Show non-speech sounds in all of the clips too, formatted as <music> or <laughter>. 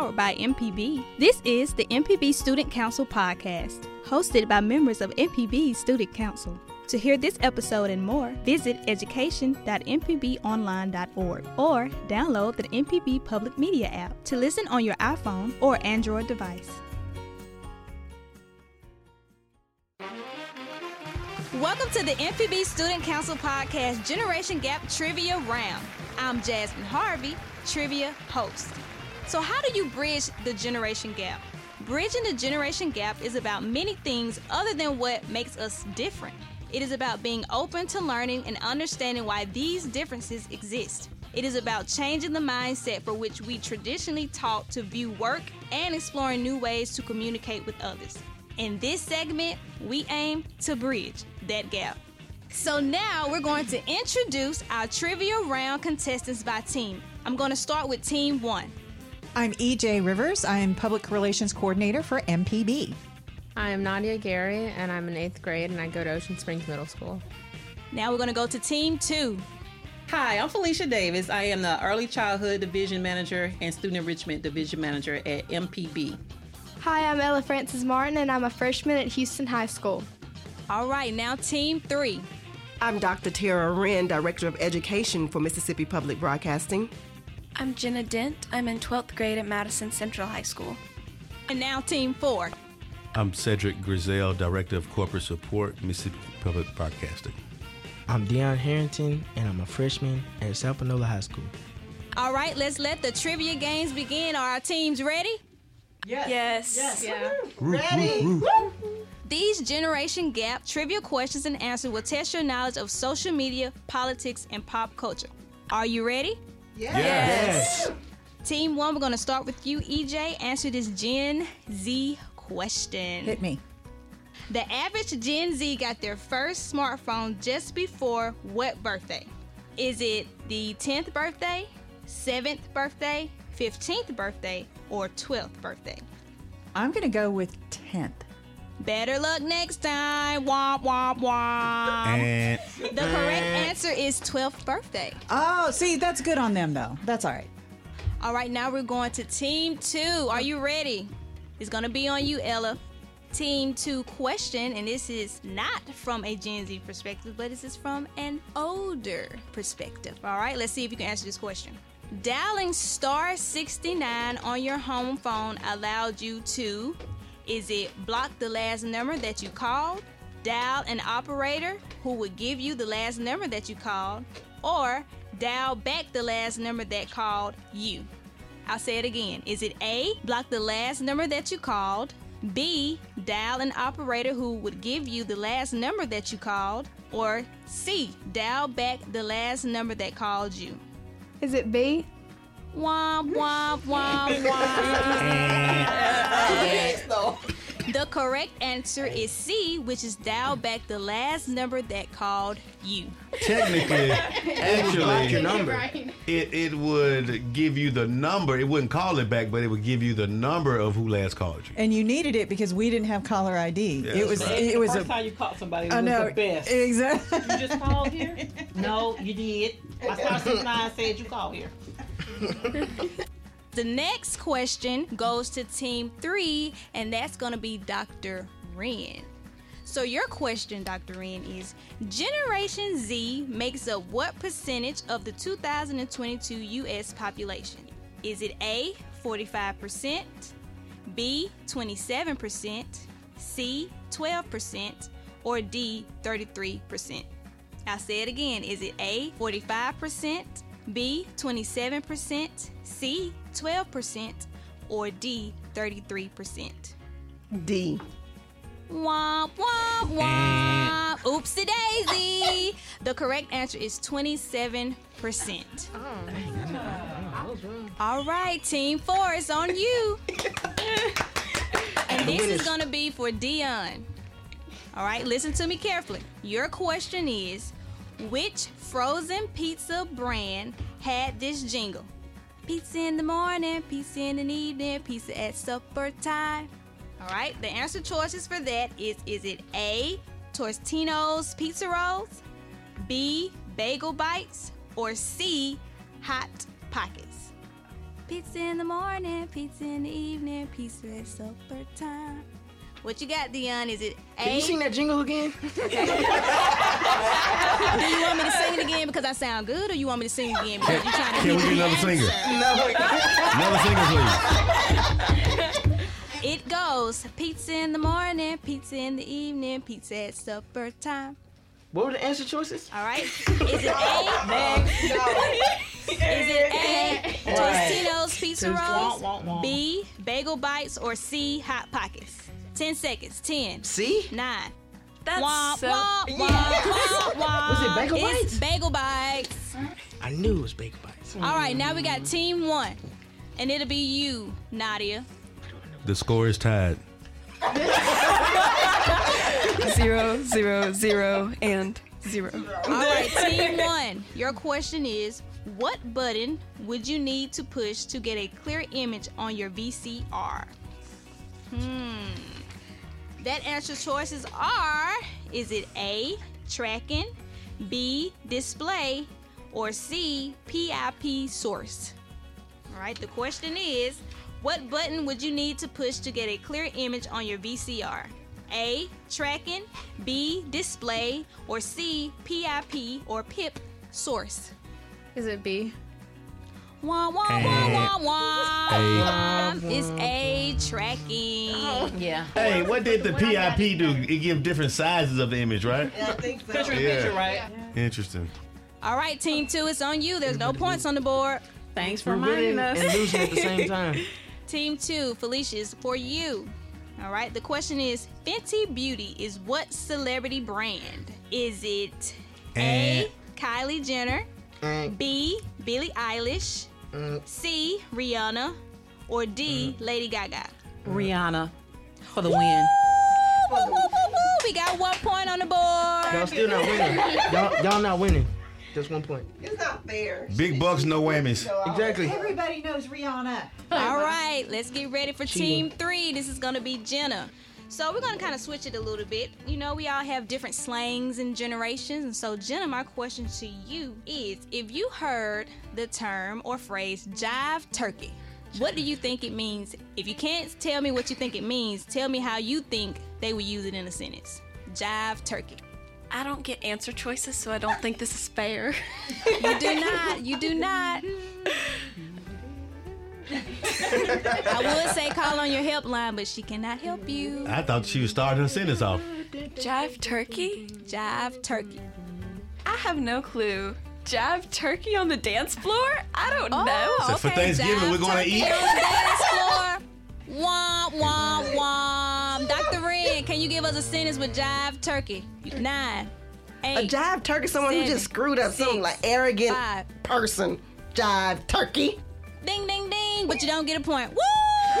powered by MPB. This is the MPB Student Council podcast, hosted by members of MPB Student Council. To hear this episode and more, visit education.mpbonline.org or download the MPB Public Media app to listen on your iPhone or Android device. Welcome to the MPB Student Council podcast Generation Gap Trivia Round. I'm Jasmine Harvey, trivia host. So, how do you bridge the generation gap? Bridging the generation gap is about many things other than what makes us different. It is about being open to learning and understanding why these differences exist. It is about changing the mindset for which we traditionally taught to view work and exploring new ways to communicate with others. In this segment, we aim to bridge that gap. So now we're going to introduce our trivia round contestants by team. I'm going to start with team one. I'm EJ Rivers. I am Public Relations Coordinator for MPB. I am Nadia Gary, and I'm in eighth grade, and I go to Ocean Springs Middle School. Now we're going to go to team two. Hi, I'm Felicia Davis. I am the Early Childhood Division Manager and Student Enrichment Division Manager at MPB. Hi, I'm Ella Frances Martin, and I'm a freshman at Houston High School. All right, now team three. I'm Dr. Tara Wren, Director of Education for Mississippi Public Broadcasting. I'm Jenna Dent. I'm in 12th grade at Madison Central High School. And now team four. I'm Cedric Grizel, Director of Corporate Support, Mississippi Public Broadcasting. I'm Dion Harrington, and I'm a freshman at South Panola High School. All right, let's let the trivia games begin. Are our teams ready? Yes. Yes. yes. Yeah. Ready? These Generation Gap trivia questions and answers will test your knowledge of social media, politics, and pop culture. Are you ready? Yes. Yes. Team one, we're going to start with you, EJ. Answer this Gen Z question. Hit me. The average Gen Z got their first smartphone just before what birthday? Is it the 10th birthday, 7th birthday, 15th birthday, or 12th birthday? I'm going to go with 10th. Better luck next time. Womp, womp, womp. And The correct answer is 12th birthday. Oh, see, that's good on them, though. That's all right. All right, now we're going to team two. Are you ready? It's going to be on you, Ella. Team two question, and this is not from a Gen Z perspective, but this is from an older perspective. All right, let's see if you can answer this question. Dialing star 69 on your home phone allowed you to is it block the last number that you called, dial an operator who would give you the last number that you called, or dial back the last number that called you? I'll say it again. Is it A, block the last number that you called, B, dial an operator who would give you the last number that you called, or C, dial back the last number that called you? Is it B? Womp, womp, womp, <laughs> womp. The correct answer is C, which is dial back the last number that called you. technically, <laughs> Block your actually, number. it, it would give you the number. It wouldn't call it back, but it would give you the number of who last called you. And you needed it because we didn't have caller ID. Yeah, it was right. it was first a time you caught somebody I was know the best. exactly. You just called here? <laughs> No, you did. My star six nine said you called here. <laughs> The next question goes to team three, and that's going to be Dr. Wren. So, your question, Dr. Wren, is Generation Z makes up what percentage of the 2022 U.S. population? Is it A, 45%, B, 27%, C, 12%, or D, 33%? I'll say it again. Is it A, 45%, B, 27%, C, 12%, or D, 33%? D. Womp, womp, eh. womp. Oopsie daisy. The correct answer is 27%. All right, team four, it's on you. <laughs> and this is going to be for Dion. All right, listen to me carefully. Your question is which frozen pizza brand had this jingle? Pizza in the morning, pizza in the evening, pizza at supper time. All right, the answer choices for that is is it A, Totino's Pizza Rolls, B, Bagel Bites, or C, Hot Pockets? Pizza in the morning, pizza in the evening, pizza at supper time. What you got, Dion? Is it A? Can you sing that jingle again? <laughs> Do you want me to sing it again because I sound good, or you want me to sing it again because you're trying to Can we get get another singer? answer? Another singer, please. <laughs> It goes pizza in the morning, pizza in the evening, pizza at supper time. What were the answer choices? All right. Is it A? <laughs> Is it A? Tostino's Pizza Rolls, B. Bagel Bites, or C. Hot Pockets? Ten seconds. Ten. See? Nine. That's Womp, so. womp, womp, <laughs> womp, womp. Was it Bagel Bites? It's Bites? Bagel Bites. I knew it was Bagel Bites. All right, now we got team one. And it'll be you, Nadia. The score is tied. <laughs> Zero, zero, zero, and zero. All right, team one. Your question is What button would you need to push to get a clear image on your VCR? Hmm. That answer choices are Is it A, tracking, B, display, or C, PIP source? All right, the question is What button would you need to push to get a clear image on your VCR? A, tracking, B, display, or C, PIP or PIP source? Is it B? Wah, wah, wah, wah, wah. It's A, tracking. Yeah. Hey, what did the PIP do? It give different sizes of the image, right? Picture Yeah. picture, right? Interesting. All right, team two, it's on you. There's no points on the board. Thanks for reminding us. and losing at the same time. <laughs> Team two, Felicia, is for you. All right, the question is Fenty Beauty is what celebrity brand? Is it. A, Kylie Jenner, Mm, B, Billie Eilish, mm. C, Rihanna, or D, Mm. Lady Gaga? Rihanna for the win. Woo, woo, woo, woo. We got one point on the board. Y'all still not winning. Y'all, y'all not winning. Just one point. It's not fair. Big bucks, no whammies. Exactly. Everybody knows Rihanna. All right, let's get ready for Cheating. team three. This is gonna be Jenna. So we're gonna kind of switch it a little bit. You know, we all have different slangs and generations, and so Jenna, my question to you is: If you heard the term or phrase "jive turkey," what do you think it means? If you can't tell me what you think it means, tell me how you think they would use it in a sentence. Jive turkey. I don't get answer choices, so I don't think this is fair. You do not. You do not. <laughs> I would say call on your helpline, but she cannot help you. I thought she was starting her sentence off. Jive turkey? Jive turkey. I have no clue. Jive turkey on the dance floor? I don't oh, know. So for Thanksgiving, we're gonna eat? on the dance floor. Womp womp womp. Dr. Wren, can you give us a sentence with jive turkey? Nine, A eight, jive turkey, is someone who just screwed up, some six, like arrogant five. person. Jive turkey. ding ding ding. But you don't get a point. Woo! <laughs>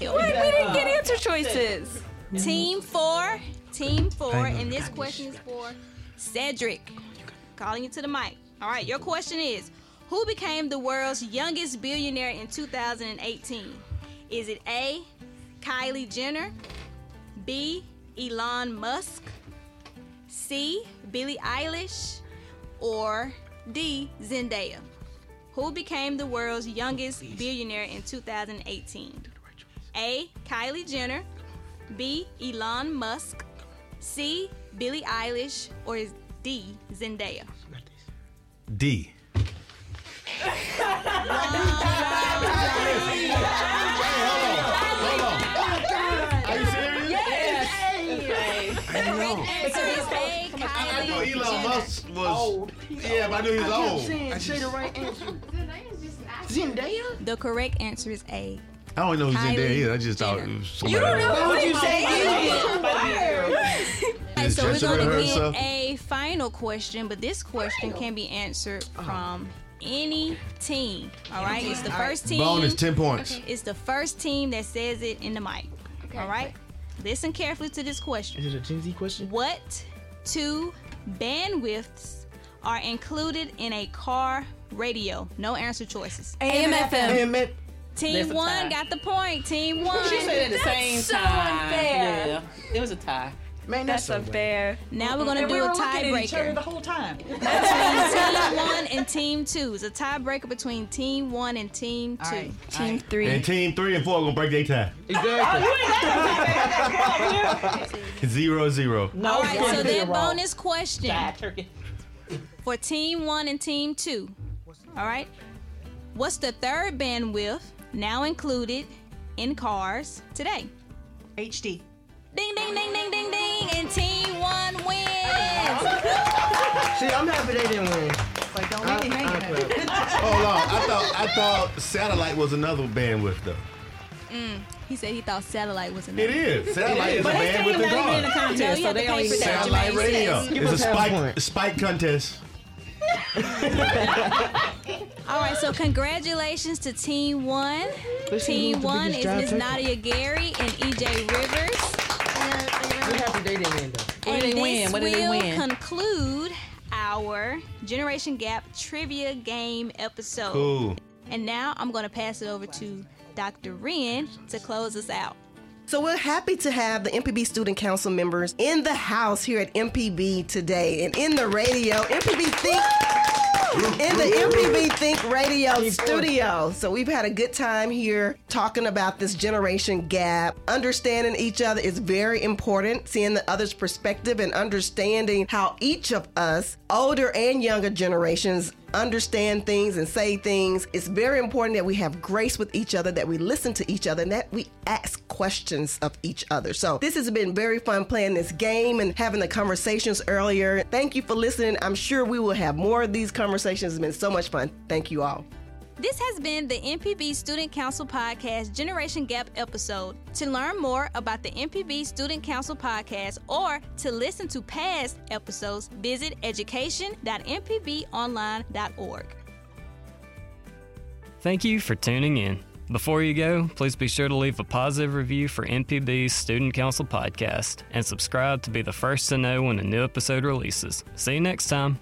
Wait, we didn't get answer choices. Team four, team four, and this question is for Cedric. Calling you to the mic. All right, your question is Who became the world's youngest billionaire in 2018? Is it A, Kylie Jenner, B, Elon Musk, C, Billie Eilish, or D, Zendaya? Who became the world's youngest billionaire in 2018? A. Kylie Jenner, B. Elon Musk, C. Billie Eilish, or is D. Zendaya? D. <laughs> Answer is A. I know Kylie Elon Jenner. Musk was. Yeah, but I knew he was old. Saying, say the right <laughs> answer. Zendaya? The correct answer is A. I don't know who's in there either. I just thought Jenner. it was somebody. else. What would you say? Okay, <laughs> so we're Just going to rehearse get herself. a final question, but this question can be answered uh-huh. from any team. All right, it's the first team. Bonus 10 points. It's the first team that says it in the mic. All right, listen carefully to this question. Is it a Gen Z question? What two bandwidths are included in a car radio? No answer choices. AMFM. Hey, man. Team one tie. got the point. Team one. She said at the same so time. unfair. Yeah, it was a tie. Man, That's that's, unfair. Now we're gonna And do we a were looking at each other tiebreaker the whole time. <laughs> between team one and team two. It's a tiebreaker between team one and team two. All right. Team three. And team three and four are gonna break their tie. Exactly. Oh, <laughs> zero zero. No, All right, so you're then bonus question Die, for team one and team two. All right, what's the third bandwidth now included in cars today? HD. Ding ding ding ding ding ding, and team one wins. <laughs> See, I'm happy they didn't win. Like, don't I, make me I, hang <laughs> it. Hold on. I thought I thought satellite was another bandwidth though. Mm, he said he thought satellite was It another. is. Satellite is a But they bandwidth still in not even in the cars. contest, No, you so they to pay only for that. Satellite radio. It's a us half a spike spike contest. <laughs> All right, so congratulations to Team One. Let's Team One is drive Miss. Nadia Gary and EJ Rivers. We're they didn't win, though. What and did they this win? What did they will win? conclude our Generation Gap trivia game episode. Cool. And now I'm going to pass it over to Dr. Wren to close us out. So we're happy to have the MPB Student Council members in the house here at MPB today and in the radio. MPB Think in the MPB Think Radio studio. So we've had a good time here talking about this generation gap. Understanding each other is very important, seeing the other's perspective and understanding how each of us, older and younger generations, understand things and say things. It's very important that we have grace with each other, that we listen to each other, and that we ask questions of each other. So this has been very fun playing this game and having the conversations earlier. Thank you for listening. I'm sure we will have more of these conversations. It's been so much fun. Thank you all. This has been the MPB Student Council Podcast Generation Gap episode. To learn more about the MPB Student Council Podcast or to listen to past episodes, visit education.mpbonline.org. Thank you for tuning in. Before you go, please be sure to leave a positive review for MPB's Student Council podcast and subscribe to be the first to know when a new episode releases. See you next time.